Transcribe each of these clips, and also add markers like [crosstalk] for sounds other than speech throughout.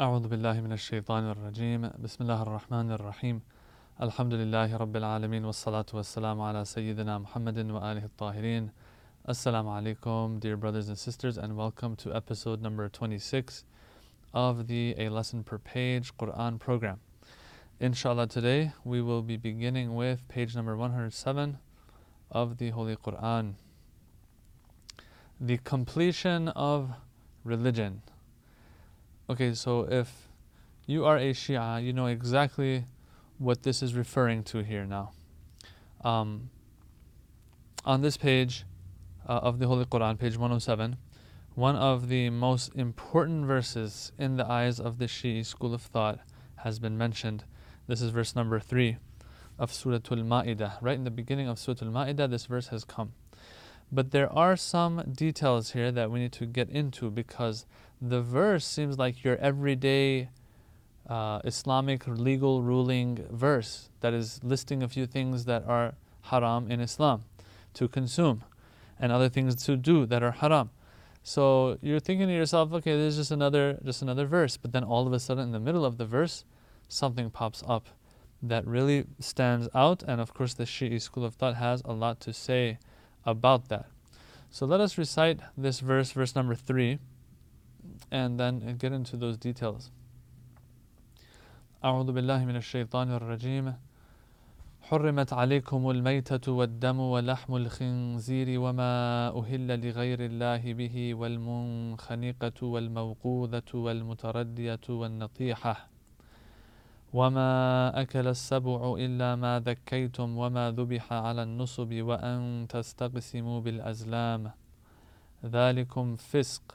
أعوذ بالله من الشيطان الرجيم بسم الله الرحمن الرحيم الحمد لله رب العالمين والصلاة والسلام على سيدنا محمد وآله الطاهرين Assalamu alaikum dear brothers and sisters and welcome to episode number 26 of the A Lesson Per Page Quran program. Inshallah today we will be beginning with page number 107 of the Holy Quran. The completion of religion. Okay, so if you are a Shia, you know exactly what this is referring to here now. Um, on this page uh, of the Holy Quran, page 107, one of the most important verses in the eyes of the Shi'i school of thought has been mentioned. This is verse number 3 of Surah Al Ma'idah. Right in the beginning of Surah Al Ma'idah, this verse has come. But there are some details here that we need to get into because the verse seems like your everyday uh, Islamic legal ruling verse that is listing a few things that are haram in Islam to consume and other things to do that are haram. So you're thinking to yourself, okay, this is just another just another verse, but then all of a sudden in the middle of the verse, something pops up that really stands out, and of course the Shi'i school of thought has a lot to say about that. So let us recite this verse, verse number three, and then get into those details. أعوذ بالله من الشيطان الرجيم حرمت عليكم الميتة والدم ولحم الخنزير وما أهل لغير الله به والمنخنقة والموقوذة والمتردية والنطيحة وما أكل السبع إلا ما ذكيتم وما ذبح على النصب وأن تستقسموا بالأزلام ذلكم فسق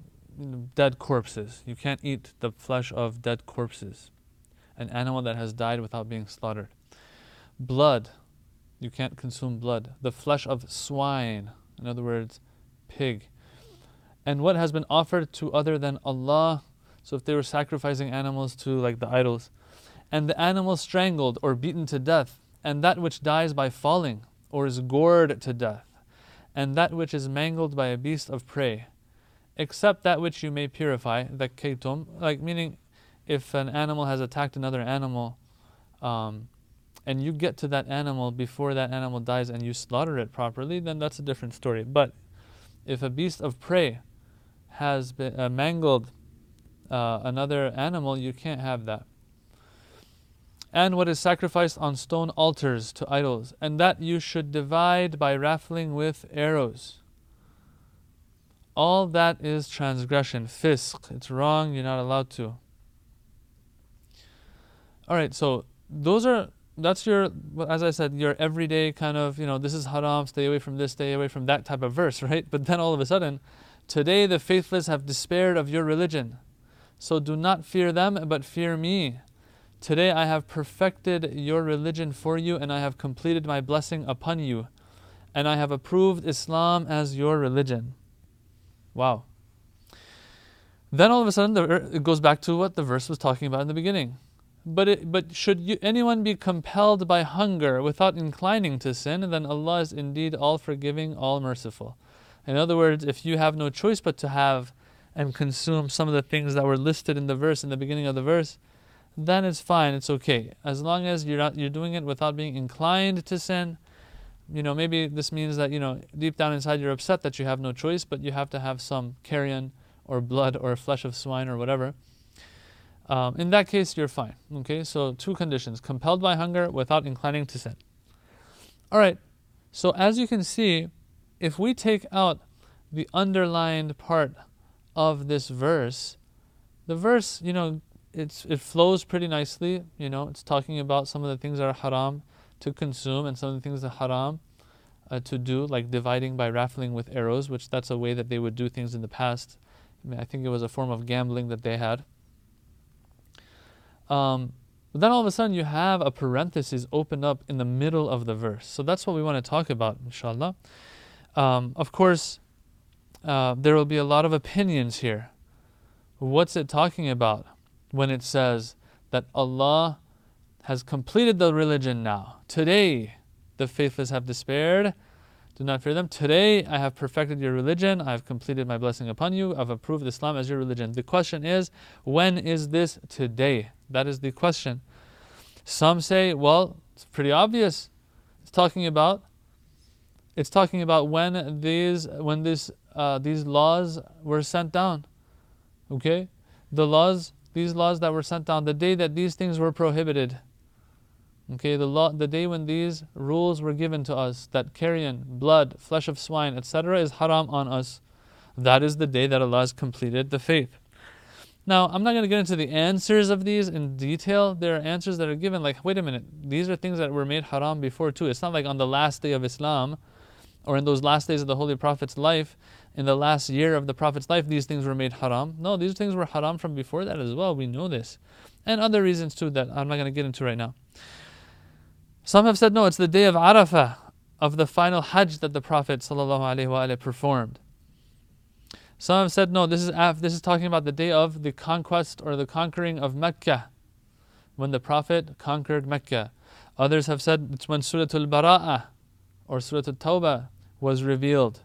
dead corpses. You can't eat the flesh of dead corpses, an animal that has died without being slaughtered. Blood, you can't consume blood. The flesh of swine, in other words, pig and what has been offered to other than Allah. So if they were sacrificing animals to like the idols, and the animal strangled or beaten to death, and that which dies by falling or is gored to death, and that which is mangled by a beast of prey, except that which you may purify, the kaitum, like meaning if an animal has attacked another animal, um, and you get to that animal before that animal dies and you slaughter it properly, then that's a different story. But if a beast of prey has been uh, mangled uh, another animal, you can't have that. And what is sacrificed on stone altars to idols, and that you should divide by raffling with arrows. All that is transgression, fisq. It's wrong, you're not allowed to. All right, so those are that's your as I said, your everyday kind of, you know, this is haram, stay away from this, stay away from that type of verse, [laughs] right? But then all of a sudden, Today the faithless have despaired of your religion. So do not fear them, but fear me. Today I have perfected your religion for you, and I have completed my blessing upon you, and I have approved Islam as your religion. Wow. Then all of a sudden, the, it goes back to what the verse was talking about in the beginning. But, it, but should you, anyone be compelled by hunger without inclining to sin, then Allah is indeed all forgiving, all merciful. In other words, if you have no choice but to have and consume some of the things that were listed in the verse in the beginning of the verse, then it's fine, it's okay. As long as you're not you're doing it without being inclined to sin, you know, maybe this means that, you know, deep down inside you're upset that you have no choice, but you have to have some carrion or blood or flesh of swine or whatever. Um, in that case, you're fine. Okay, so two conditions compelled by hunger without inclining to sin. All right, so as you can see, if we take out the underlined part of this verse, the verse, you know, it's it flows pretty nicely. You know, it's talking about some of the things that are haram to consume and some of the things that haram uh, to do, like dividing by raffling with arrows, which that's a way that they would do things in the past. I, mean, I think it was a form of gambling that they had. um, then all of a sudden you have a parenthesis opened up in the middle of the verse. So that's what we want to talk about, inshallah. Um, of course, uh, there will be a lot of opinions here. What's it talking about when it says that Allah has completed the religion now? Today, the faithless have despaired. Do not fear them. Today, I have perfected your religion. I have completed my blessing upon you. I've approved Islam as your religion. The question is, when is this today? That is the question. Some say, well, it's pretty obvious. It's talking about it's talking about when these when this uh, these laws were sent down. Okay, the laws these laws that were sent down the day that these things were prohibited. Okay, the law the day when these rules were given to us that carrion, blood, flesh of swine, etc. is haram on us. That is the day that Allah has completed the faith. Now, I'm not going to get into the answers of these in detail. There are answers that are given like, wait a minute, these are things that were made haram before too. It's not like on the last day of Islam or in those last days of the Holy Prophet's life, in the last year of the Prophet's life, these things were made haram. No, these things were haram from before that as well. We know this. And other reasons too that I'm not going to get into right now. Some have said, no, it's the day of Arafah, of the final Hajj that the Prophet ﷺ performed. Some have said no. This is this is talking about the day of the conquest or the conquering of Mecca, when the Prophet conquered Mecca. Others have said it's when Surah Al-Bara'ah or Surah Al-Tawbah was revealed,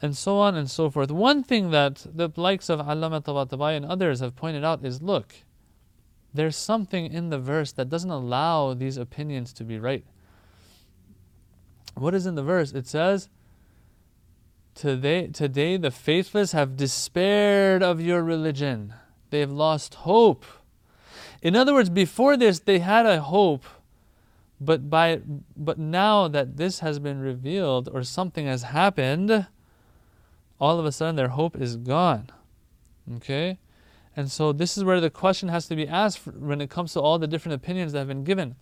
and so on and so forth. One thing that the likes of Allama Tabatabai and others have pointed out is look, there's something in the verse that doesn't allow these opinions to be right. What is in the verse? It says Today, today the faithless have despaired of your religion. They have lost hope. In other words, before this they had a hope, but by but now that this has been revealed or something has happened, all of a sudden their hope is gone. Okay? And so this is where the question has to be asked when it comes to all the different opinions that have been given.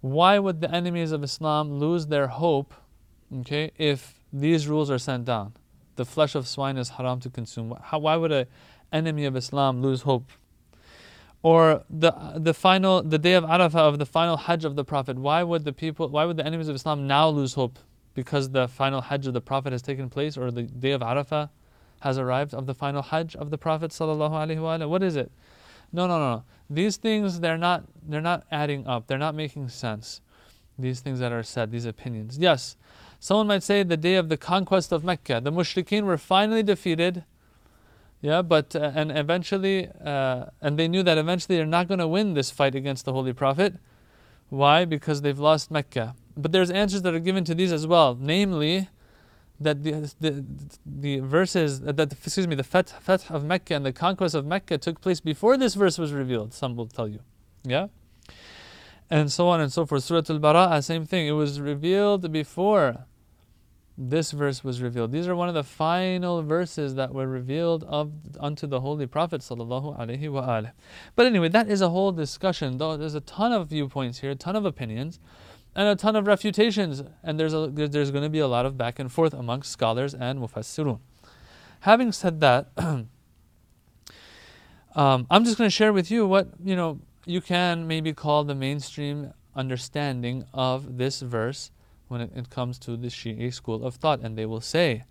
Why would the enemies of Islam lose their hope, okay, if these rules are sent down. The flesh of swine is haram to consume. How, why would an enemy of Islam lose hope? Or the the final the day of Arafah of the final Hajj of the Prophet. Why would the people? Why would the enemies of Islam now lose hope? Because the final Hajj of the Prophet has taken place, or the day of Arafah has arrived of the final Hajj of the Prophet sallallahu. What is it? No, no, no. These things they're not they're not adding up. They're not making sense. These things that are said, these opinions. Yes, Someone might say the day of the conquest of Mecca. The mushrikeen were finally defeated. Yeah, but uh, and eventually, uh, and they knew that eventually they're not going to win this fight against the Holy Prophet. Why? Because they've lost Mecca. But there's answers that are given to these as well, namely that the the, the verses that excuse me the fath, fath of Mecca and the conquest of Mecca took place before this verse was revealed. Some will tell you, yeah, and so on and so forth. Surah Al-Bara'ah, same thing. It was revealed before this verse was revealed. These are one of the final verses that were revealed of unto the Holy Prophet sallallahu alaihi wasallam. But anyway, that is a whole discussion. Though there's a ton of viewpoints here, a ton of opinions, and a ton of refutations, and there's a, there's going to be a lot of back and forth amongst scholars and mufassirun. Having said that, [clears throat] um, I'm just going to share with you what you know you can maybe call the mainstream understanding of this verse when it, it comes to the Shi'i school of thought. And they will say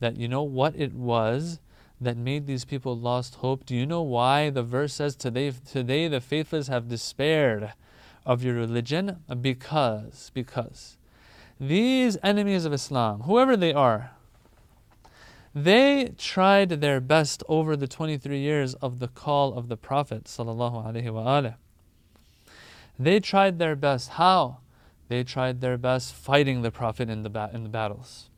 that, you know, what it was that made these people lost hope? Do you know why the verse says, Today, today the faithless have despaired of your religion? Because, because these enemies of Islam, whoever they are, they tried their best over the 23 years of the call of the Prophet. They tried their best. How? They tried their best fighting the Prophet in the, ba- in the battles.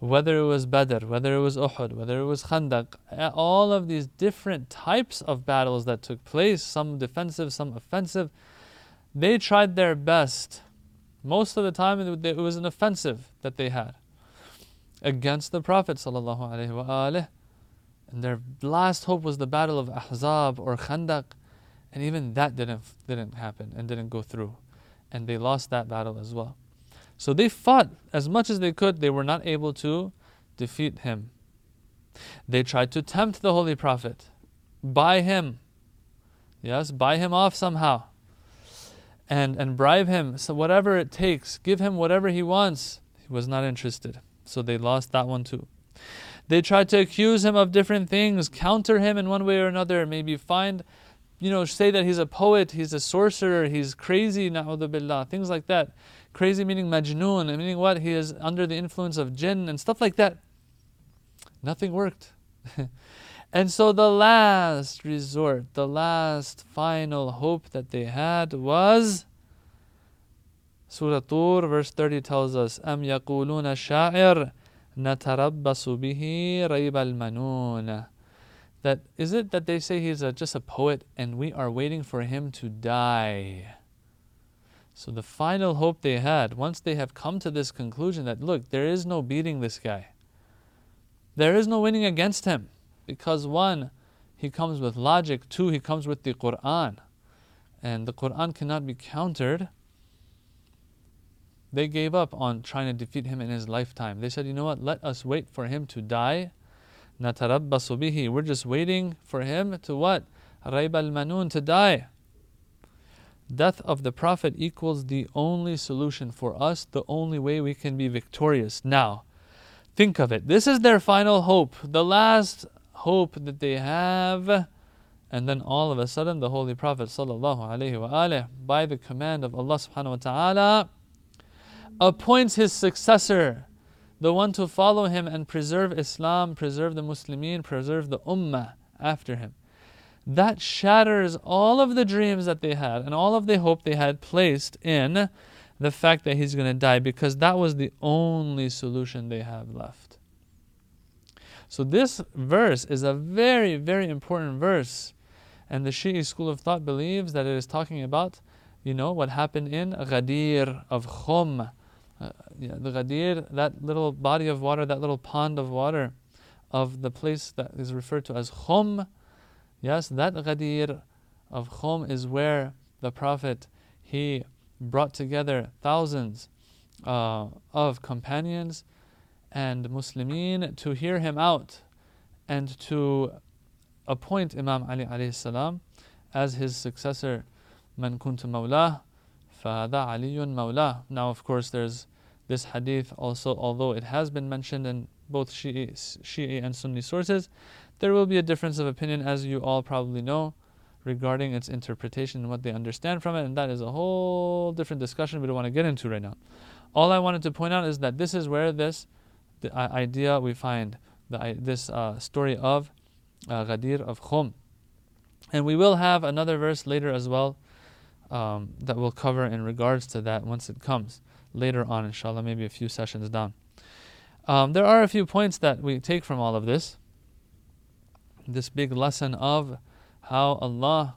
Whether it was Badr, whether it was Uhud, whether it was Khandaq, all of these different types of battles that took place, some defensive, some offensive, they tried their best. Most of the time, it was an offensive that they had against the Prophet. And their last hope was the battle of Ahzab or Khandaq, and even that didn't, didn't happen and didn't go through and they lost that battle as well. So they fought as much as they could, they were not able to defeat him. They tried to tempt the Holy Prophet buy him. Yes, buy him off somehow. And and bribe him. So whatever it takes, give him whatever he wants. He was not interested. So they lost that one too. They tried to accuse him of different things, counter him in one way or another, maybe find, you know, say that he's a poet, he's a sorcerer, he's crazy, na'udhu billah, things like that. Crazy meaning majnoon, meaning what? He is under the influence of jinn and stuff like that. Nothing worked. [laughs] and so the last resort, the last final hope that they had was Surah Tur, verse 30 tells us, Am yaquluna sha'ir natarabbasu bihi rayb al That is it that they say he's a, just a poet and we are waiting for him to die. So the final hope they had, once they have come to this conclusion that look, there is no beating this guy. There is no winning against him. Because one, he comes with logic, two, he comes with the Quran. And the Quran cannot be countered they gave up on trying to defeat him in his lifetime. They said, you know what, let us wait for him to die. Natarabbasu bihi. We're just waiting for him to what? Rayb al manun, to die. Death of the Prophet equals the only solution for us, the only way we can be victorious. Now, think of it. This is their final hope, the last hope that they have. And then all of a sudden, the Holy Prophet, by the command of Allah subhanahu wa ta'ala, appoints his successor, the one to follow him and preserve Islam, preserve the Muslimin, preserve the Ummah after him. That shatters all of the dreams that they had and all of the hope they had placed in the fact that he's going to die because that was the only solution they have left. So, this verse is a very, very important verse. And the Shi'i school of thought believes that it is talking about, you know, what happened in Ghadir of Khum uh, yeah, the Ghadir, that little body of water, that little pond of water of the place that is referred to as Khum, yes, that Ghadir of Khum is where the Prophet, he brought together thousands uh, of companions and Muslimin to hear him out and to appoint Imam Ali alayhi salam as his successor. Man kuntu mawlah, fahada aliyun mawlah. Now, of course, there's this hadith also, although it has been mentioned in both Shi'i, Shi'i and Sunni sources, there will be a difference of opinion, as you all probably know, regarding its interpretation and what they understand from it, and that is a whole different discussion we don't want to get into right now. All I wanted to point out is that this is where this the idea we find the, this uh, story of uh, Ghadir of Khum. And we will have another verse later as well um, that we'll cover in regards to that once it comes later on, inshallah, maybe a few sessions down. Um, there are a few points that we take from all of this. This big lesson of how Allah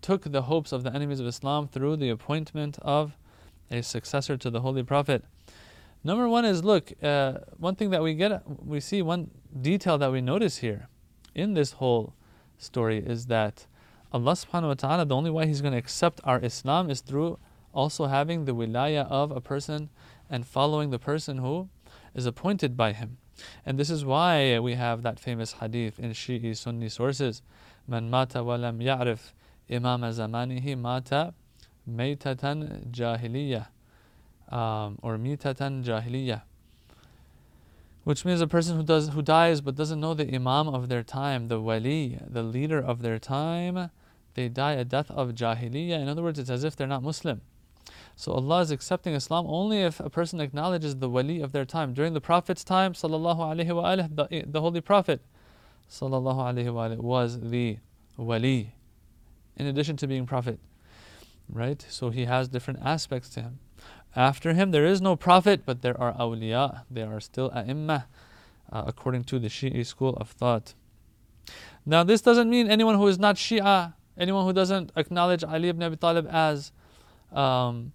took the hopes of the enemies of Islam through the appointment of a successor to the Holy Prophet. Number one is look, uh, one thing that we get, we see one detail that we notice here in this whole story is that Allah subhanahu wa ta'ala, the only way He's going to accept our Islam is through also having the wilaya of a person and following the person who is appointed by Him. And this is why we have that famous hadith in Shi'i Sunni sources Man mata walam ya'rif imam zamanihi mata maytatan jahiliyyah um, or mitatan jahiliyah, which means a person who does who dies but doesn't know the imam of their time, the wali, the leader of their time, they die a death of jahiliyah. In other words, it's as if they're not Muslim. So Allah is accepting Islam only if a person acknowledges the wali of their time. During the Prophet's time, sallallahu alaihi wasallam, the, the Holy Prophet, sallallahu alaihi wasallam, was the wali, in addition to being Prophet. Right? So he has different aspects to him. After him, there is no prophet, but there are awliya. They are still ai uh, according to the Shi'i school of thought. Now, this doesn't mean anyone who is not Shia, anyone who doesn't acknowledge Ali ibn Abi Talib as um,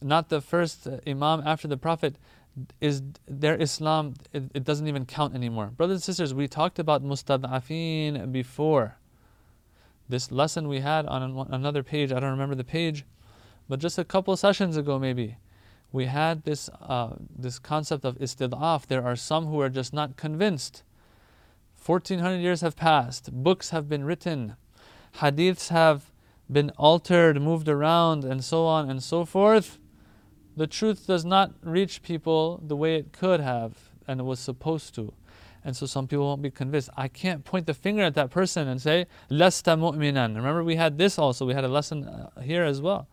not the first Imam after the Prophet, is their Islam, it, it, doesn't even count anymore. Brothers and sisters, we talked about mustad'afin before. This lesson we had on another page, I don't remember the page, but just a couple sessions ago maybe we had this, uh, this concept of istid'af. There are some who are just not convinced. 1400 years have passed, books have been written, hadiths have been altered, moved around, and so on and so forth, the truth does not reach people the way it could have and it was supposed to. And so some people won't be convinced. I can't point the finger at that person and say, Lasta mu'minan. Remember, we had this also. We had a lesson uh, here as well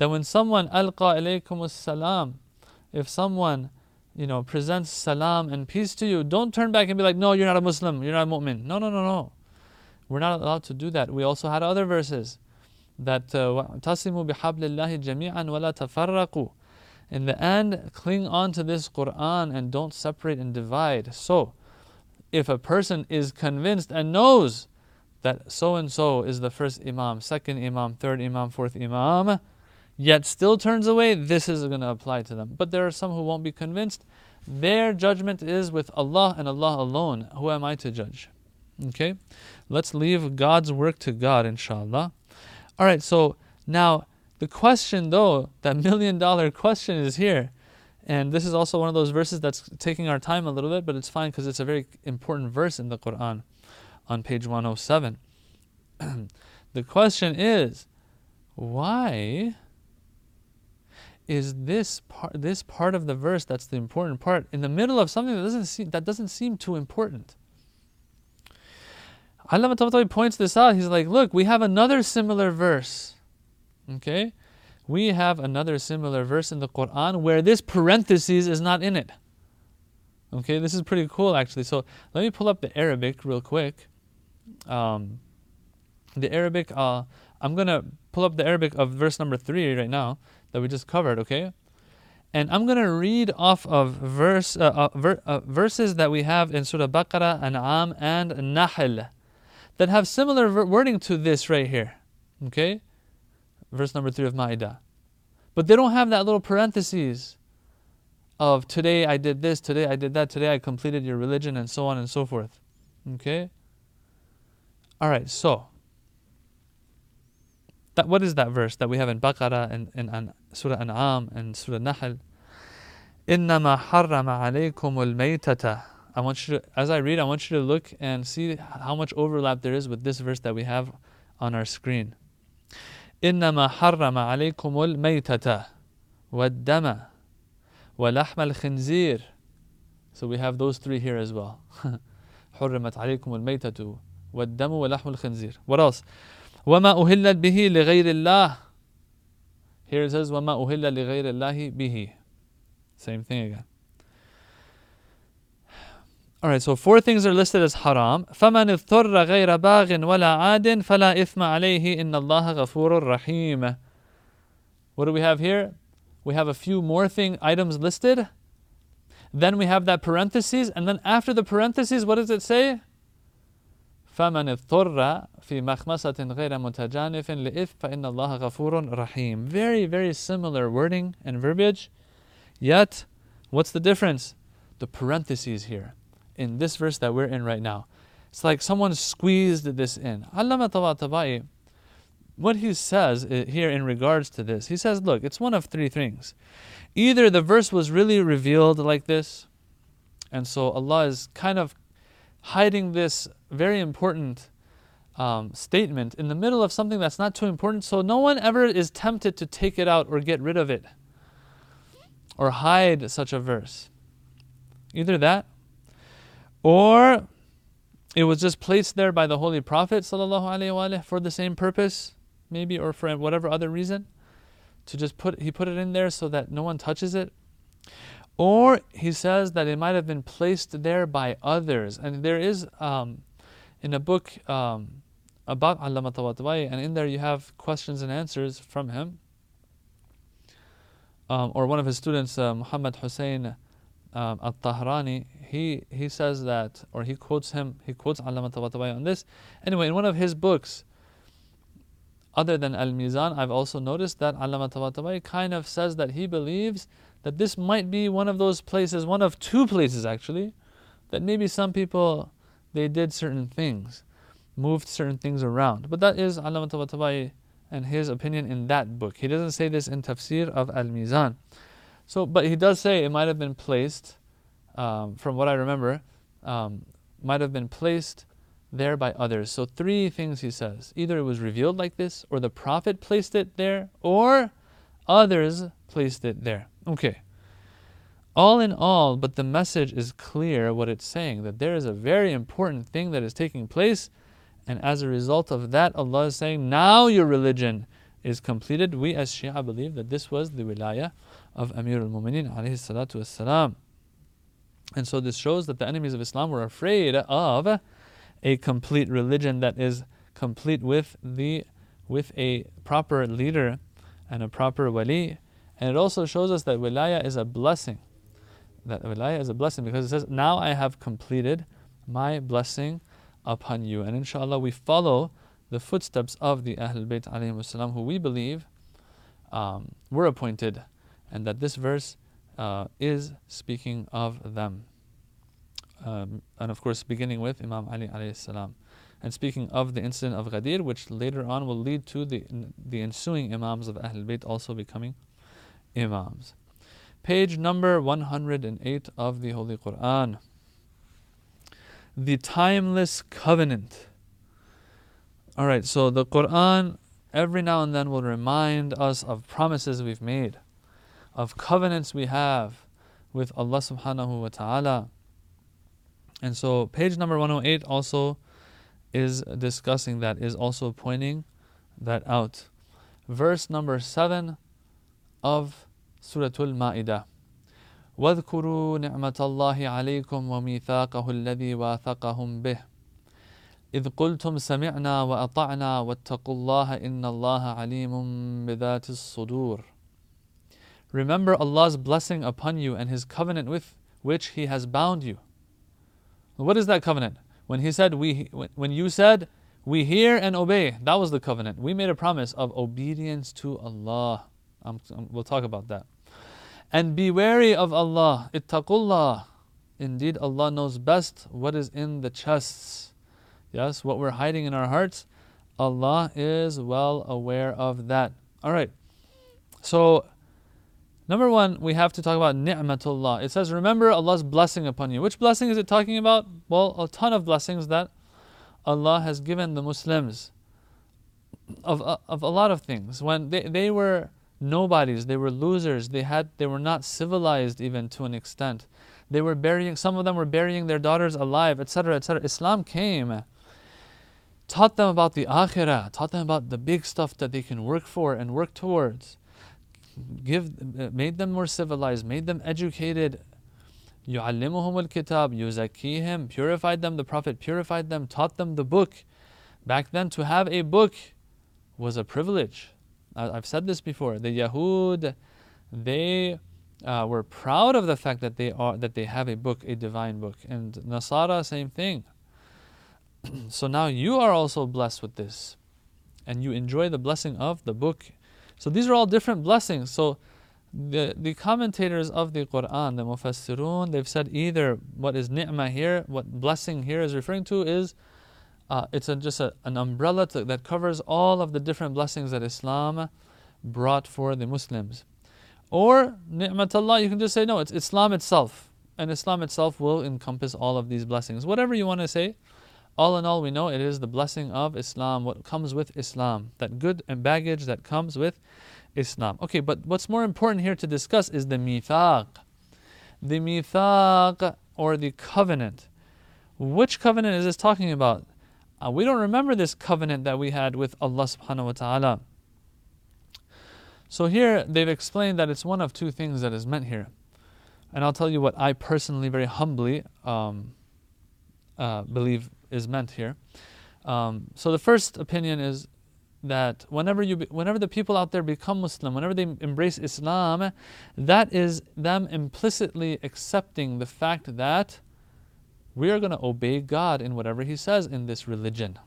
that when someone alqa alaykum salam, if someone you know presents salam and peace to you, don't turn back and be like, no, you're not a Muslim, you're not a mu'min. No, no, no, no. We're not allowed to do that. We also had other verses that uh, tasimu bihablillahi jami'an wala tafarraqu. In the end, cling on to this Quran and don't separate and divide. So, if a person is convinced and knows that so and so is the first Imam, second Imam, third Imam, fourth Imam, yet still turns away, this is going to apply to them. But there are some who won't be convinced. Their judgment is with Allah and Allah alone. Who am I to judge? Okay? Let's leave God's work to God, inshallah. All right, so now the question, though, that million dollar question is here. And this is also one of those verses that's taking our time a little bit, but it's fine because it's a very important verse in the Quran on page 107. [clears throat] the question is why is this part this part of the verse that's the important part in the middle of something that doesn't seem that doesn't seem too important. Allah points this out. He's like look we have another similar verse okay? We have another similar verse in the Quran where this parenthesis is not in it. Okay this is pretty cool actually. So let me pull up the Arabic real quick. Um, the Arabic uh, I'm gonna pull up the Arabic of verse number three right now that we just covered, okay? And I'm going to read off of verse, uh, uh, ver, uh, verses that we have in Surah Baqarah, An'am, and Nahl that have similar ver- wording to this right here, okay? Verse number 3 of Ma'idah. But they don't have that little parentheses of today I did this, today I did that, today I completed your religion, and so on and so forth. Okay? All right, so that, what is that verse that we have in Baqarah and in, in Surah An'am and Surah Nahl? إنما حرم عليكم الميتة I want you to, as I read, I want you to look and see how much overlap there is with this verse that we have on our screen. إنما حرم عليكم الميتة والدم ولحم الخنزير So we have those three here as well. حرمت عليكم الميتة والدم ولحم الخنزير. What else? وما أهلت به لغير الله Here it says وما أهل لغير الله به Same thing again. Alright, so four things are listed as haram. فَمَنِ اضْطُرَّ غَيْرَ بَاغٍ وَلَا عَادٍ فَلَا إِثْمَ عَلَيْهِ إِنَّ اللَّهَ غَفُورٌ رَحِيمٌ What do we have here? We have a few more thing items listed. Then we have that parentheses, and then after the parentheses, what does it say? فمن اضطر في مخمصة غير متجانف لإثم فإن الله غفور رحيم. Very, very similar wording and verbiage. Yet, what's the difference? The parentheses here in this verse that we're in right now. It's like someone squeezed this in. Allama Tabatabai, what he says here in regards to this, he says, look, it's one of three things. Either the verse was really revealed like this, and so Allah is kind of hiding this very important um, statement in the middle of something that's not too important, so no one ever is tempted to take it out or get rid of it or hide such a verse. Either that, or it was just placed there by the Holy Prophet وسلم, for the same purpose, maybe, or for whatever other reason, to just put he put it in there so that no one touches it. Or he says that it might have been placed there by others. And there is um, in a book um, about Allama Tabatabai, and in there you have questions and answers from him. Um, or one of his students, uh, Muhammad Hussein um, al Tahrani, he, he says that, or he quotes him, he quotes Allama Tabatabai on this. Anyway, in one of his books, other than Al Mizan, I've also noticed that Allama Tabatabai kind of says that he believes that this might be one of those places, one of two places actually, that maybe some people they did certain things, moved certain things around. But that is Allama Tabatabai and his opinion in that book. He doesn't say this in Tafsir of Al Mizan. So, but he does say it might have been placed, um, from what I remember, um, might have been placed there by others. So, three things he says. Either it was revealed like this, or the Prophet placed it there, or others placed it there. Okay. All in all, but the message is clear what it's saying that there is a very important thing that is taking place, and as a result of that, Allah is saying, Now your religion is completed. We as Shia believe that this was the wilayah of Amir al Mu'mineen. And so this shows that the enemies of Islam were afraid of a complete religion that is complete with the with a proper leader and a proper wali. And it also shows us that wilaya is a blessing. That wilaya is a blessing because it says, Now I have completed my blessing upon you. And inshallah we follow the footsteps of the Ahlul Bayt alayhi who we believe um, were appointed and that this verse uh, is speaking of them. Um, and of course, beginning with Imam Ali. And speaking of the incident of Ghadir, which later on will lead to the, the ensuing Imams of Ahlul Bayt also becoming Imams. Page number 108 of the Holy Quran. The timeless covenant. Alright, so the Quran every now and then will remind us of promises we've made of covenants we have with Allah subhanahu wa ta'ala. And so page number 108 also is discussing that, is also pointing that out. Verse number 7 of Surah Al-Ma'idah. واذكروا نعمة الله عليكم وميثاقه الذي واثقهم به إذ قلتم سمعنا وأطعنا واتقوا الله إن الله عليم بذات الصدور Remember Allah's blessing upon you and His covenant with which He has bound you. What is that covenant? When He said, we, when you said, we hear and obey, that was the covenant. We made a promise of obedience to Allah. Um, um, we'll talk about that. And be wary of Allah. Ittaqullah. Indeed, Allah knows best what is in the chests. Yes, what we're hiding in our hearts. Allah is well aware of that. All right. So, Number one, we have to talk about ni'matullah. It says, remember Allah's blessing upon you. Which blessing is it talking about? Well, a ton of blessings that Allah has given the Muslims of, of a lot of things. When they, they were nobodies, they were losers, they had they were not civilized even to an extent. They were burying some of them were burying their daughters alive, etc. etc. Islam came, taught them about the akhirah, taught them about the big stuff that they can work for and work towards give, made them more civilized, made them educated. يعلمهم الكتاب يزكيهم purified them the prophet purified them taught them the book back then to have a book was a privilege I've said this before the Yahud they uh, were proud of the fact that they are that they have a book a divine book. And Nasara same thing. [clears throat] So now you are also blessed with this. And you enjoy the blessing of the book. So these are all different blessings. So the, the commentators of the Quran, the Mufassirun, they've said either what is ni'mah here, what blessing here is referring to is uh, it's a, just a, an umbrella to, that covers all of the different blessings that Islam brought for the Muslims. Or ni'matullah, you can just say no, it's Islam itself. And Islam itself will encompass all of these blessings. Whatever you want to say, all in all, we know it is the blessing of Islam, what comes with Islam, that good and baggage that comes with Islam. Okay, but what's more important here to discuss is the mithaq. The mithaq or the covenant. Which covenant is this talking about? Uh, we don't remember this covenant that we had with Allah subhanahu wa ta'ala. So here they've explained that it's one of two things that is meant here. And I'll tell you what I personally, very humbly, um, uh, believe is meant here. Um, so the first opinion is that whenever you, be, whenever the people out there become Muslim, whenever they embrace Islam, that is them implicitly accepting the fact that we are going to obey God in whatever He says in this religion.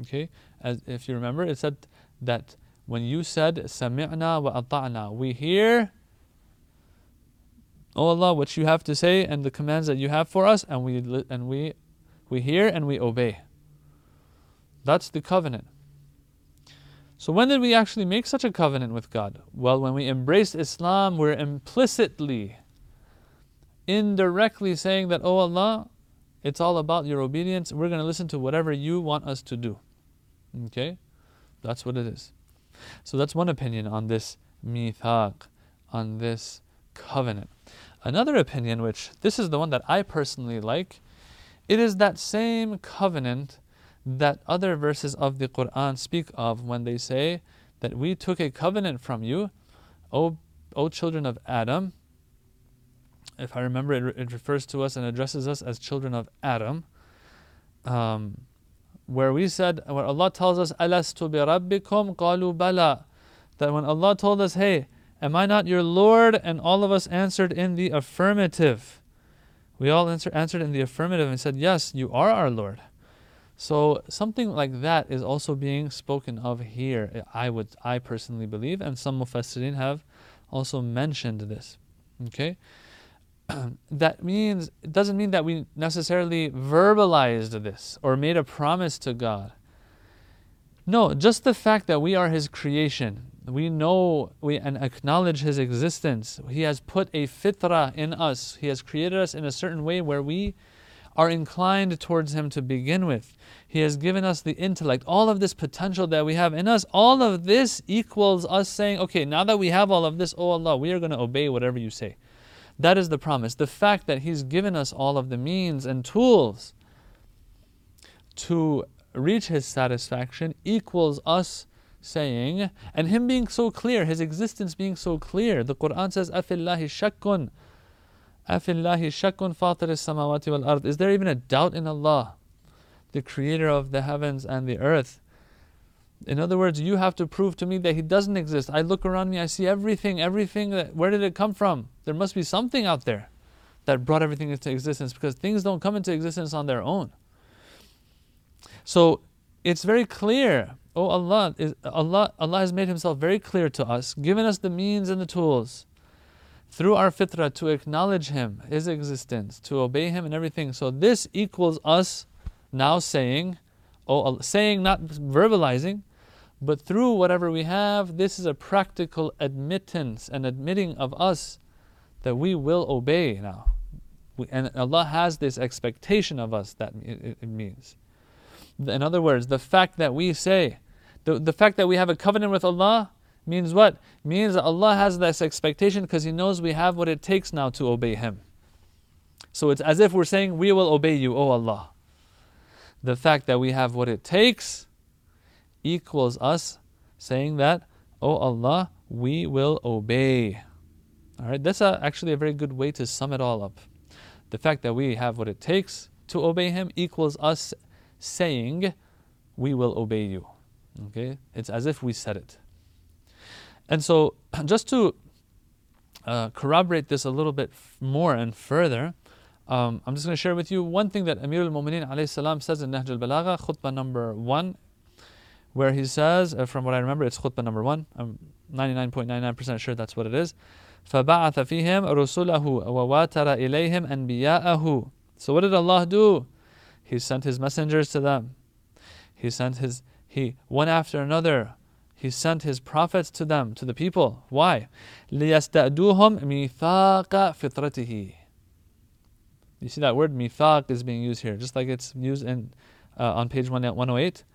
Okay, as if you remember, it said that when you said "Sami'na wa ata'na," we hear, O Allah, what you have to say and the commands that you have for us, and we and we we hear and we obey. That's the covenant. So, when did we actually make such a covenant with God? Well, when we embraced Islam, we're implicitly, indirectly saying that, Oh Allah, it's all about your obedience. We're going to listen to whatever you want us to do. Okay? That's what it is. So that's one opinion on this mithaq, on this covenant. Another opinion, which this is the one that I personally like, it is that same covenant that other verses of the Quran speak of when they say that we took a covenant from you, O, o children of Adam. If I remember, it, it refers to us and addresses us as children of Adam. Um, where we said, where Allah tells us, Alastu bi rabbikum. That when Allah told us, hey, am I not your Lord? And all of us answered in the affirmative. We all answer, answered in the affirmative and said, yes, you are our Lord. So something like that is also being spoken of here. I would, I personally believe, and some mufassirin have also mentioned this. Okay, [clears throat] that means it doesn't mean that we necessarily verbalized this or made a promise to God. No, just the fact that we are His creation, we know we and acknowledge His existence. He has put a fitrah in us. He has created us in a certain way where we are inclined towards Him to begin with. He has given us the intellect, all of this potential that we have in us. All of this equals us saying, okay, now that we have all of this, oh Allah, we are going to obey whatever you say. That is the promise. The fact that He's given us all of the means and tools to reach His satisfaction equals us saying, and Him being so clear, His existence being so clear. The Quran says, Afillahi shakun, Afillahi shakun, fatir samawati wal ard. Is there even a doubt in Allah, the creator of the heavens and the earth? In other words, you have to prove to me that He doesn't exist. I look around me, I see everything, everything. That, where did it come from? There must be something out there that brought everything into existence because things don't come into existence on their own. So it's very clear. Oh Allah, is, Allah, Allah has made Himself very clear to us, given us the means and the tools through our fitrah to acknowledge Him, His existence, to obey Him and everything. So this equals us now saying, oh, saying, not verbalizing, but through whatever we have, this is a practical admittance and admitting of us that we will obey now. We, and Allah has this expectation of us that it, it means. In other words, the fact that we say, the, the fact that we have a covenant with Allah, means what? Means that Allah has this expectation because He knows we have what it takes now to obey Him. So it's as if we're saying, We will obey you, O Allah. The fact that we have what it takes equals us saying that, O Allah, we will obey. All right, that's a, actually a very good way to sum it all up. The fact that we have what it takes to obey Him equals us saying, We will obey you. Okay, it's as if we said it. And so, [clears throat] just to uh, corroborate this a little bit more and further, um, I'm just going to share with you one thing that Amir al-Mu'mineen salam says in Nahj al-Balagha, khutbah number one, where he says, uh, from what I remember, it's khutbah number one. I'm 99.99% sure that's what it is. فَبَعَثَ فِيهِمْ رُسُلَهُ وَوَاتَرَ إِلَيْهِمْ أَنْبِيَاءَهُ So what did Allah do? He sent His messengers to them. He sent His, He, one after another, he sent His prophets to them, to the people. Why? لِيَسْتَأْدُوهُمْ مِيثَاقَ فِطْرَتِهِ You see that word mithaq is being used here, just like it's used in uh, on page 108.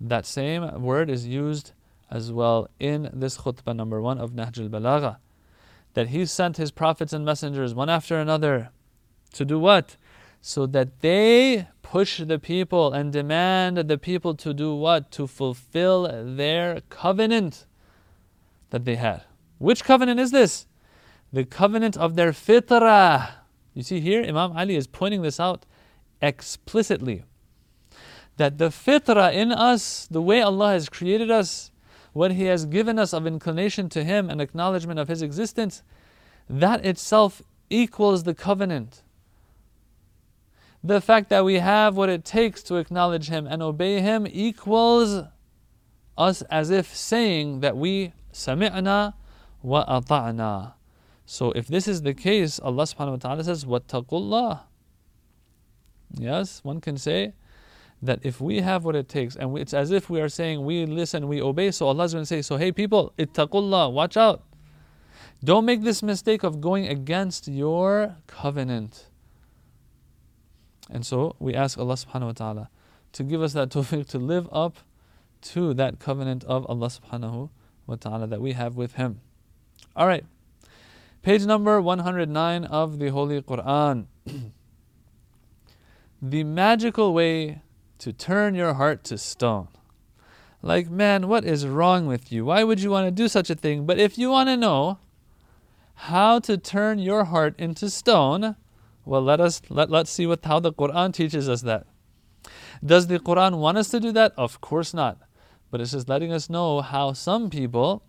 That same word is used as well in this khutbah number one of Nahj al-Balagha. That He sent His prophets and messengers one after another to do what? So that they push the people and demand the people to do what? To fulfill their covenant that they had. Which covenant is this? The covenant of their fitrah. You see here, Imam Ali is pointing this out explicitly. That the fitrah in us, the way Allah has created us, what He has given us of inclination to Him and acknowledgement of His existence, that itself equals the covenant the fact that we have what it takes to acknowledge Him and obey Him equals us as if saying that we sami'na wa ata'na. So if this is the case, Allah subhanahu wa ta'ala says, Wattaqullah. Yes, one can say that if we have what it takes, and it's as if we are saying we listen, we obey, so Allah is going to say, So hey people, ittaqullah, watch out. Don't make this mistake of going against your covenant. And so we ask Allah subhanahu wa ta'ala to give us that [laughs] tawfiq to live up to that covenant of Allah subhanahu wa ta'ala that we have with Him. Alright. Page number 109 of the Holy Quran. [clears throat] the magical way to turn your heart to stone. Like, man, what is wrong with you? Why would you want to do such a thing? But if you want to know how to turn your heart into stone, well, let us let, let's see what how the Quran teaches us that. Does the Quran want us to do that? Of course not. But it's just letting us know how some people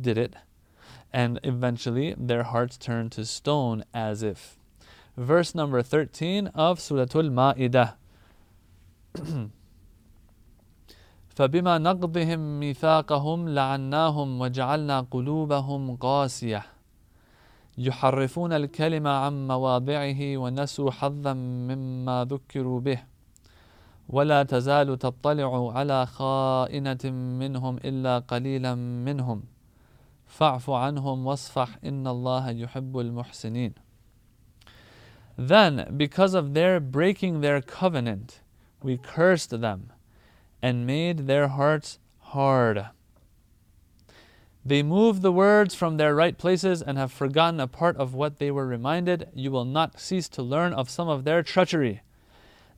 did it, and eventually their hearts turned to stone as if. Verse number 13 of Surah Al Ma'idah. [clears throat] فبما نقضهم ميثاقهم لعناهم وجعلنا قلوبهم قاسية. يحرفون الكلمة عن مواضعه ونسوا حظا مما ذكروا به. ولا تزال تطلع على خائنة منهم إلا قليلا منهم. فاعف عنهم واصفح إن الله يحب المحسنين. Then, because of their breaking their covenant, we cursed them and made their hearts hard. They move the words from their right places and have forgotten a part of what they were reminded. You will not cease to learn of some of their treachery,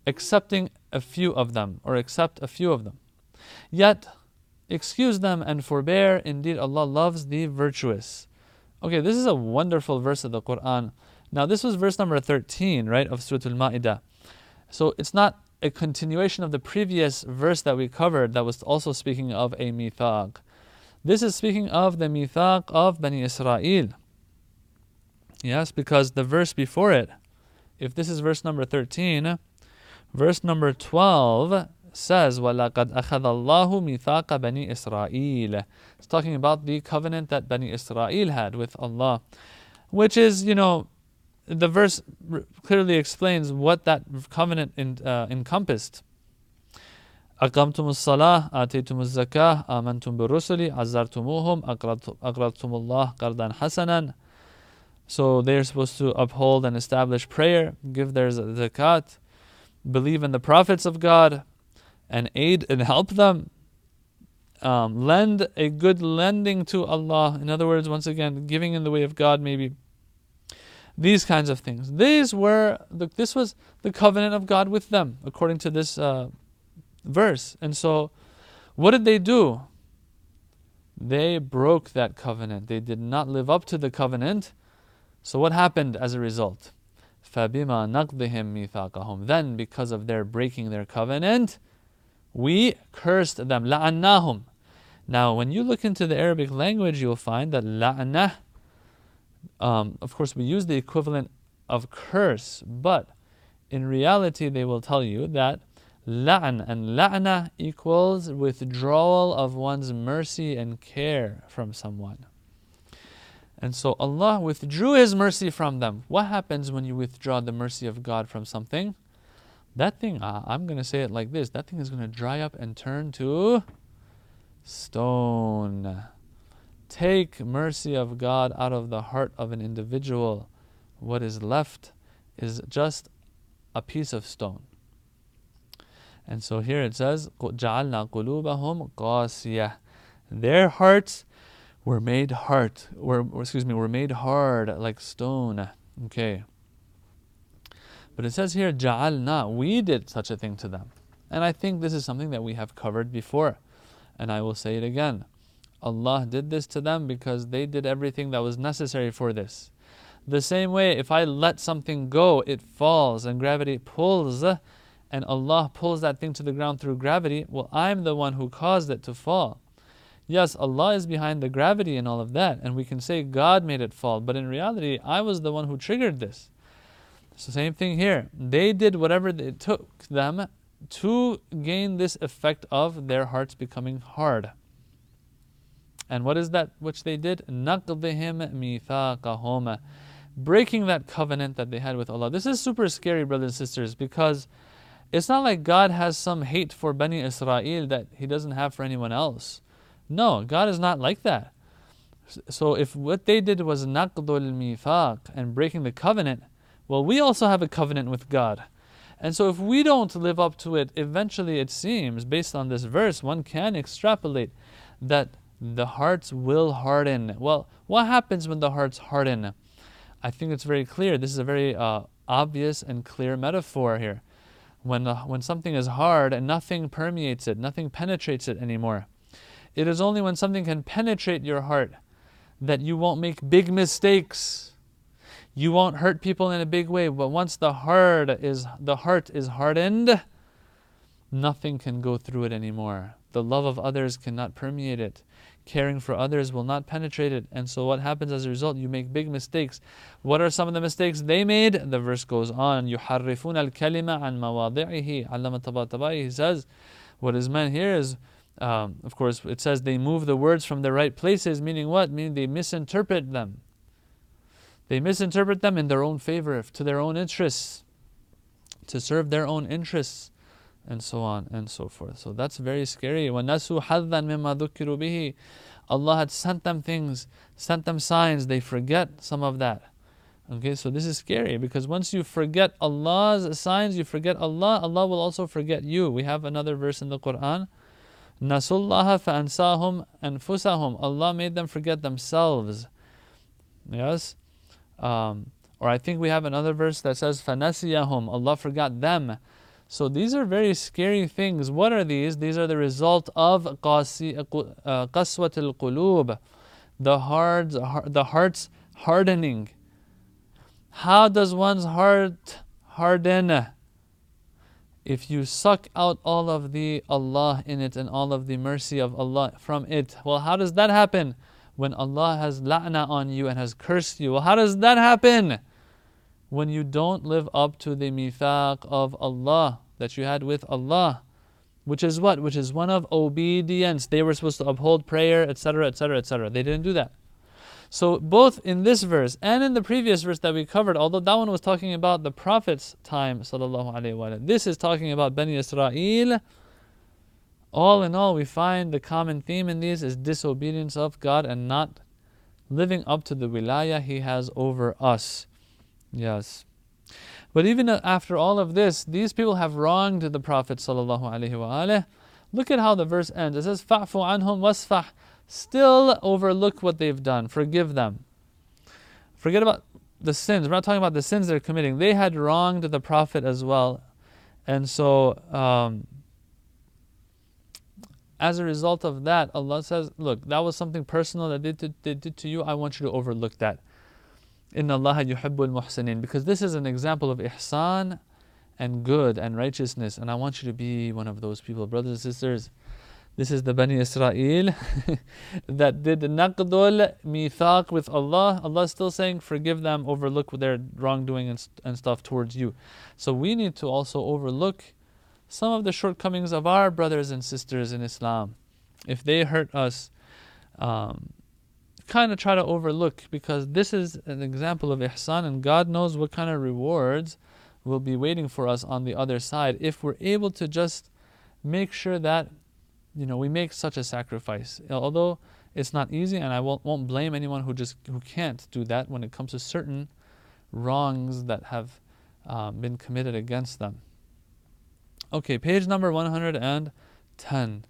excepting a few of them, or except a few of them. Yet, excuse them and forbear. Indeed, Allah loves the virtuous. Okay, this is a wonderful verse of the Quran. Now, this was verse number 13, right, of Surah Al Ma'idah. So it's not a continuation of the previous verse that we covered that was also speaking of a mithaq. This is speaking of the mithaq of Bani Israel. Yes, because the verse before it, if this is verse number 13, verse number 12 says, وَلَقَدْ أَخَذَ اللَّهُ مِثَاقَ بَنِي إِسْرَائِيلَ It's talking about the covenant that Bani Israel had with Allah, which is, you know, the verse clearly explains what that covenant in, uh, encompassed. أقمتم الصلاة آتيتم الزكاة آمنتم بالرسل عزرتموهم أقرضتم الله قرضا حسنا So they're supposed to uphold and establish prayer, give their zakat, believe in the prophets of God, and aid and help them. Um, lend a good lending to Allah. In other words, once again, giving in the way of God, maybe these kinds of things. These were the, this was the covenant of God with them, according to this uh, verse. And so, what did they do? They broke that covenant. They did not live up to the covenant. So, what happened as a result? فَبِمَا نَقْضِهِمْ مِيثَاقَهُمْ Then, because of their breaking their covenant, we cursed them. لَعَنَّاهُمْ Now, when you look into the Arabic language, you'll find that la'nah um, of course, we use the equivalent of curse, but in reality, they will tell you that la'an and la'na equals withdrawal of one's mercy and care from someone. And so Allah withdrew His mercy from them. What happens when you withdraw the mercy of God from something? That thing, uh, I'm going to say it like this that thing is going to dry up and turn to stone take mercy of God out of the heart of an individual, what is left is just a piece of stone. And so here it says, جَعَلْنَا قُلُوبَهُمْ قَاسِيَةً Their hearts were made hard, were, excuse me, were made hard like stone. Okay. But it says here, جَعَلْنَا We did such a thing to them. And I think this is something that we have covered before. And I will say it again. Allah did this to them because they did everything that was necessary for this. The same way, if I let something go, it falls and gravity pulls, and Allah pulls that thing to the ground through gravity. Well, I'm the one who caused it to fall. Yes, Allah is behind the gravity and all of that, and we can say God made it fall, but in reality, I was the one who triggered this. So, same thing here. They did whatever it took them to gain this effect of their hearts becoming hard. And what is that which they did? نَقْضِهِمْ مِيثَاقَهُمَ Breaking that covenant that they had with Allah. This is super scary, brothers and sisters, because it's not like God has some hate for Bani Israel that He doesn't have for anyone else. No, God is not like that. So if what they did was naqdul mithaq and breaking the covenant, well, we also have a covenant with God. And so if we don't live up to it, eventually it seems, based on this verse, one can extrapolate that the hearts will harden. Well, what happens when the hearts harden? I think it's very clear. This is a very uh, obvious and clear metaphor here. When, uh, when something is hard and nothing permeates it, nothing penetrates it anymore. It is only when something can penetrate your heart that you won't make big mistakes. You won't hurt people in a big way. But once the heart is the heart is hardened, nothing can go through it anymore. The love of others cannot permeate it Caring for others will not penetrate it. And so what happens as a result? You make big mistakes. What are some of the mistakes they made? The verse goes on. يُحَرِّفُونَ الْكَلِمَ عَنْ مَوَاضِعِهِ عَلَّمَ طَبَاطَبَائِ He says, what is meant here is, um, of course, it says they move the words from the right places, meaning what? Meaning they misinterpret them. They misinterpret them in their own favor, to their own interests, to serve their own interests and so on and so forth. So that's very scary. وَنَسُوا حَظًّا مِمَّا ذُكِّرُوا بِهِ Allah had sent them things, sent them signs, they forget some of that. Okay, so this is scary because once you forget Allah's signs, you forget Allah, Allah will also forget you. We have another verse in the Quran. Nasullaha fa'ansahum anfusahum. Allah made them forget themselves. Yes? Um, or I think we have another verse that says, فَنَسِيَهُمْ Allah forgot them. So these are very scary things. What are these? These are the result of uh, uh, qaswatul al qulub, the heart, the heart's hardening. How does one's heart harden? If you suck out all of the Allah in it and all of the mercy of Allah from it, well, how does that happen? When Allah has la'na on you and has cursed you, well, how does that happen? when you don't live up to the mithaq of Allah that you had with Allah, which is what? Which is one of obedience. They were supposed to uphold prayer, etc., etc., etc. They didn't do that. So both in this verse and in the previous verse that we covered, although that one was talking about the Prophet's time, this is talking about Bani Israel. All in all, we find the common theme in these is disobedience of God and not living up to the wilayah He has over us. Yes. But even after all of this, these people have wronged the Prophet sallallahu Look at how the verse ends. It says, "Fa'fu anhum wasfah." Still overlook what they've done. Forgive them. Forget about the sins. We're not talking about the sins they're committing. They had wronged the Prophet as well, and so um, as a result of that, Allah says, "Look, that was something personal that they did, they did to you. I want you to overlook that." Inna Allah yuhibbul muhsinin. Because this is an example of ihsan and good and righteousness. And I want you to be one of those people. Brothers and sisters, this is the Bani Israel [laughs] that did naqdul mithaq with Allah. Allah is still saying, forgive them, overlook their wrongdoing and, and stuff towards you. So we need to also overlook some of the shortcomings of our brothers and sisters in Islam. If they hurt us, um, kind of try to overlook because this is an example of ihsan and God knows what kind of rewards will be waiting for us on the other side if we're able to just make sure that you know we make such a sacrifice. Although it's not easy and I won't, won't blame anyone who just who can't do that when it comes to certain wrongs that have um, been committed against them. Okay page number 110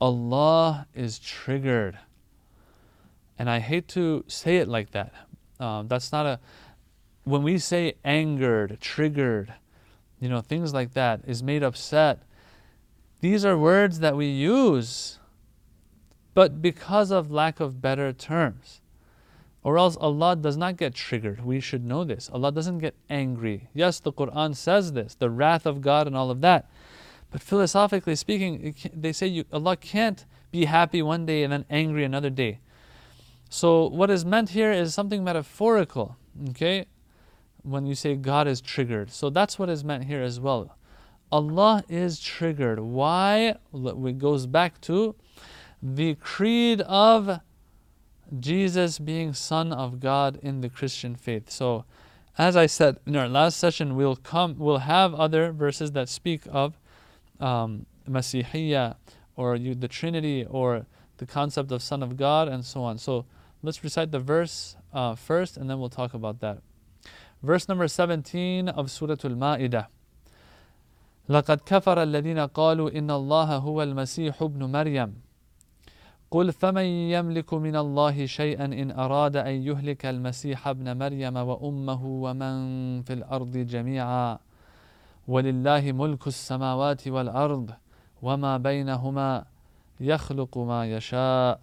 Allah is triggered and I hate to say it like that. Um, that's not a. When we say angered, triggered, you know, things like that, is made upset, these are words that we use, but because of lack of better terms. Or else Allah does not get triggered. We should know this. Allah doesn't get angry. Yes, the Quran says this, the wrath of God and all of that. But philosophically speaking, they say you, Allah can't be happy one day and then angry another day. So what is meant here is something metaphorical, okay? When you say God is triggered. So that's what is meant here as well. Allah is triggered. Why? It goes back to the creed of Jesus being Son of God in the Christian faith. So, as I said in our last session, we'll come, we'll have other verses that speak of um, or you, the Trinity or the concept of Son of God and so on. So, Let's recite the verse uh, first and then we'll talk about that. Verse number 17 of Surah Al Ma'idah. لقد كفر الذين قالوا إن الله هو المسيح ابن مريم قل فمن يملك من الله شيئا إن أراد أن يهلك المسيح ابن مريم وأمه ومن في الأرض جميعا ولله ملك السماوات والأرض وما بينهما يخلق ما يشاء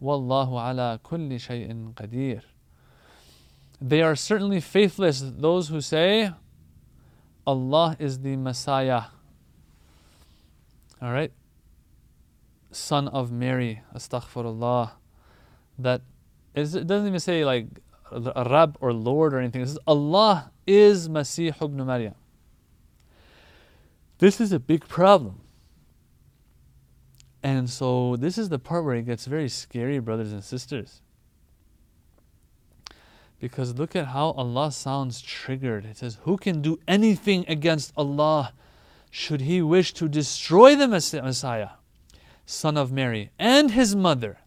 Wallahu ala kulli shay'in qadir. They are certainly faithless, those who say, Allah is the Messiah. All right? Son of Mary, astaghfirullah. That is, it doesn't even say like Rab or Lord or anything. It says Allah is Masih ibn Maryam. This is a big problem and so this is the part where it gets very scary, brothers and sisters. Because look at how Allah sounds triggered. It says, Who can do anything against Allah should he wish to destroy the Messiah, son of Mary, and his mother,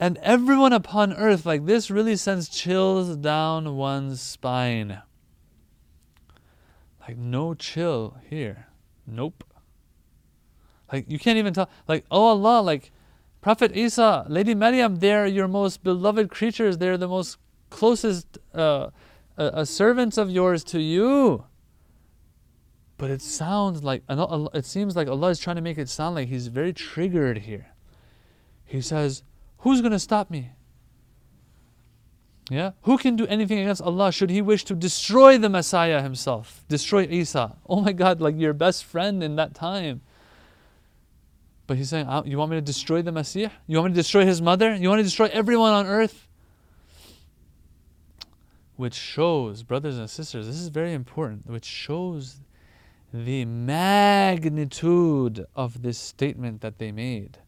and everyone upon earth? Like this really sends chills down one's spine. Like, no chill here. Nope. Like, you can't even tell, like, oh Allah, like, Prophet Isa, Lady Maryam, they're your most beloved creatures. They're the most closest uh, uh, servants of yours to you. But it sounds like, it seems like Allah is trying to make it sound like He's very triggered here. He says, Who's going to stop me? Yeah? Who can do anything against Allah should He wish to destroy the Messiah Himself, destroy Isa? Oh my God, like your best friend in that time. But He's saying, uh, You want me to destroy the Messiah? You want me to destroy His mother? You want to destroy everyone on earth? which shows, brothers and sisters, this is very important, which shows the magnitude of this statement that they made.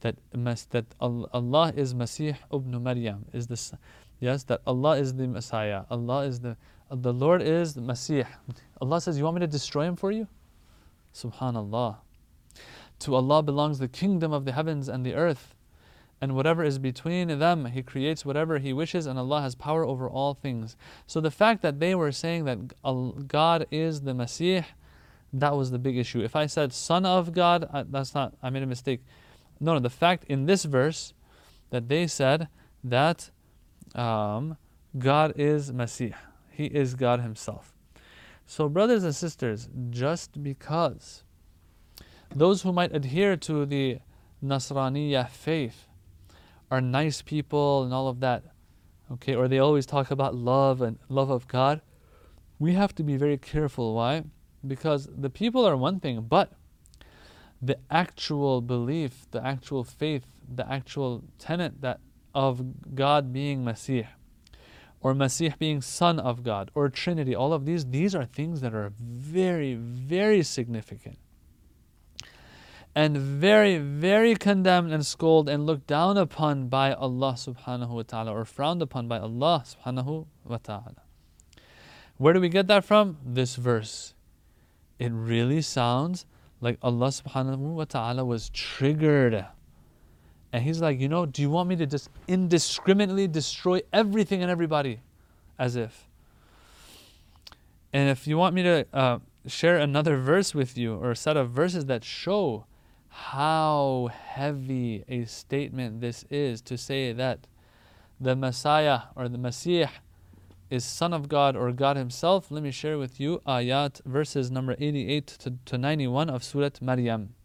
That, that Allah is Masih ibn Maryam, is this, yes, that Allah is the Messiah, Allah is the, the Lord is the Masih. Allah says, You want me to destroy him for you? Subhanallah. To Allah belongs the kingdom of the heavens and the earth and whatever is between them. He creates whatever He wishes, and Allah has power over all things. So the fact that they were saying that God is the Masih, that was the big issue. If I said Son of God, that's not, I made a mistake. No, no, the fact in this verse that they said that um, God is Masih, He is God Himself. So, brothers and sisters, just because those who might adhere to the Nasraniya faith are nice people and all of that, okay, or they always talk about love and love of God, we have to be very careful. Why? Because the people are one thing, but the actual belief, the actual faith, the actual tenet that of God being Masih, or Masih being Son of God, or Trinity, all of these, these are things that are very, very significant and very, very condemned and scolded and looked down upon by Allah subhanahu wa ta'ala or frowned upon by Allah subhanahu wa ta'ala. Where do we get that from? This verse. It really sounds like Allah subhanahu wa ta'ala was triggered. And He's like, you know, do you want me to just indiscriminately destroy everything and everybody? As if. And if you want me to uh, share another verse with you or a set of verses that show how heavy a statement this is to say that the Messiah or the Messiah is Son of God or God Himself. Let me share with you ayat verses number 88 to, to 91 of Surah Maryam.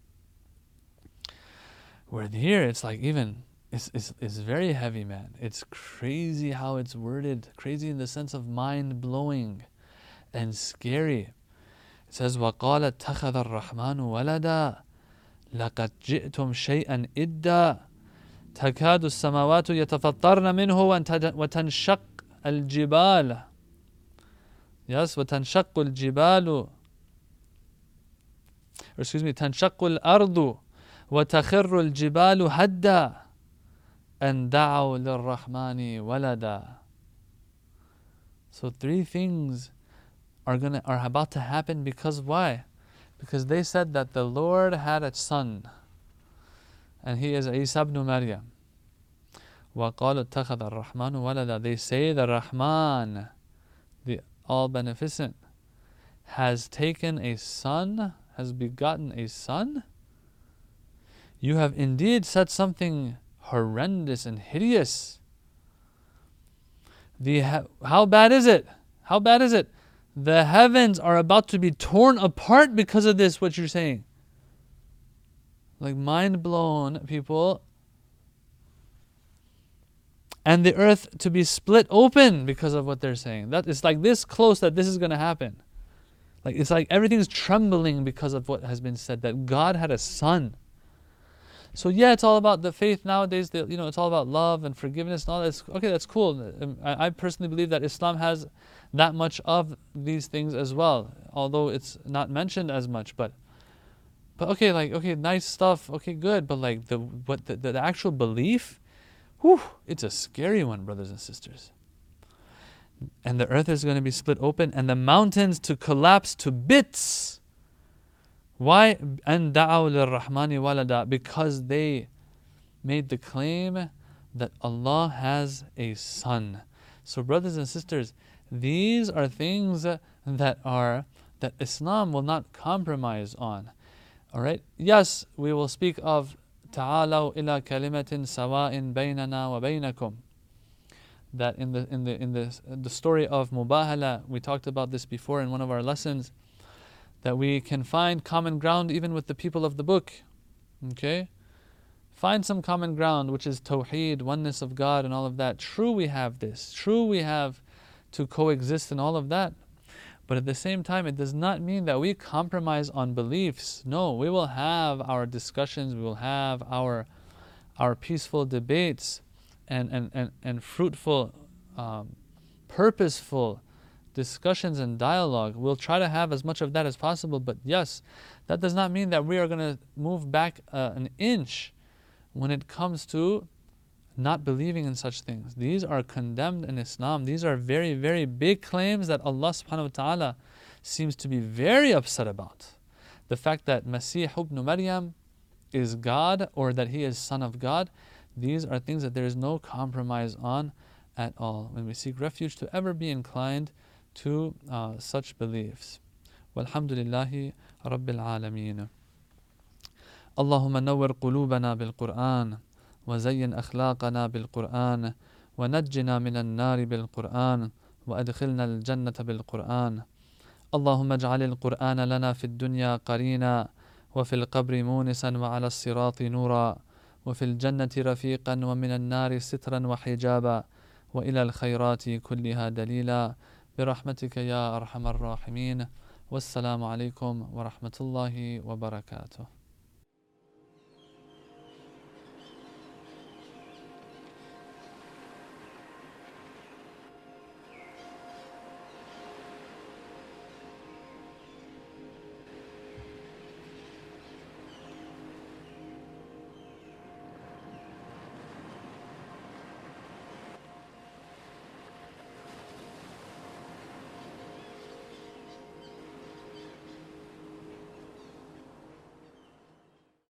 Where here it's like even it's, it's, it's very heavy, man. It's crazy how it's worded, crazy in the sense of mind blowing and scary. It says, وَقَالَ اتَّخَذَ الرَّحْمَنُ وَلَدًا لقد جئتم شيئا إدا تكاد السماوات يتفطرن منه وتنشق الجبال. Yes وتنشق الجبال. Excuse me تنشق الأرض وتخر الجبال هدا. أن دعوا للرحمن ولدا. So three things are gonna are about to happen because why? because they said that the Lord had a son, and he is Isa ibn Maryam. وَقَالُوا اتَّخَذَ الرَّحْمَنُ وَلَدًا They say the Rahman, the All Beneficent, has taken a son, has begotten a son? You have indeed said something horrendous and hideous. The how bad is it? How bad is it? The heavens are about to be torn apart because of this, what you're saying. Like mind blown, people. And the earth to be split open because of what they're saying. That it's like this close that this is going to happen. Like it's like everything's trembling because of what has been said that God had a son. So yeah, it's all about the faith nowadays. That, you know, it's all about love and forgiveness and all that. Okay, that's cool. Um, I, I personally believe that Islam has that much of these things as well, although it's not mentioned as much. But, but okay, like okay, nice stuff. Okay, good. But like the what the, the actual belief, whew, it's a scary one, brothers and sisters. And the earth is going to be split open, and the mountains to collapse to bits. Why? And da'aw rahmani walada because they made the claim that Allah has a son. So, brothers and sisters, these are things that are that Islam will not compromise on. All right. Yes, we will speak of تعالوا إلى كلمة سواء بيننا وبينكم. That in the in the in the the story of Mubahala, we talked about this before in one of our lessons that we can find common ground even with the people of the book. Okay? Find some common ground, which is Tawheed, oneness of God, and all of that. True, we have this. True, we have to coexist and all of that. But at the same time, it does not mean that we compromise on beliefs. No, we will have our discussions, we will have our, our peaceful debates and, and, and, and fruitful, um, purposeful discussions and dialogue. We'll try to have as much of that as possible, but yes, that does not mean that we are going to move back uh, an inch when it comes to not believing in such things. These are condemned in Islam. These are very, very big claims that Allah subhanahu wa ta'ala seems to be very upset about. The fact that Masih ibn Maryam is God or that he is son of God, these are things that there is no compromise on at all. When we seek refuge to ever be inclined to uh, such beliefs. والحمد لله رب العالمين اللهم نور قلوبنا بالقرآن وزين أخلاقنا بالقرآن ونجنا من النار بالقرآن وأدخلنا الجنة بالقرآن اللهم اجعل القرآن لنا في الدنيا قرينا وفي القبر مونسا وعلى الصراط نورا وفي الجنة رفيقا ومن النار سترا وحجابا وإلى الخيرات كلها دليلا برحمتك يا أرحم الراحمين. والسلام عليكم ورحمة الله وبركاته.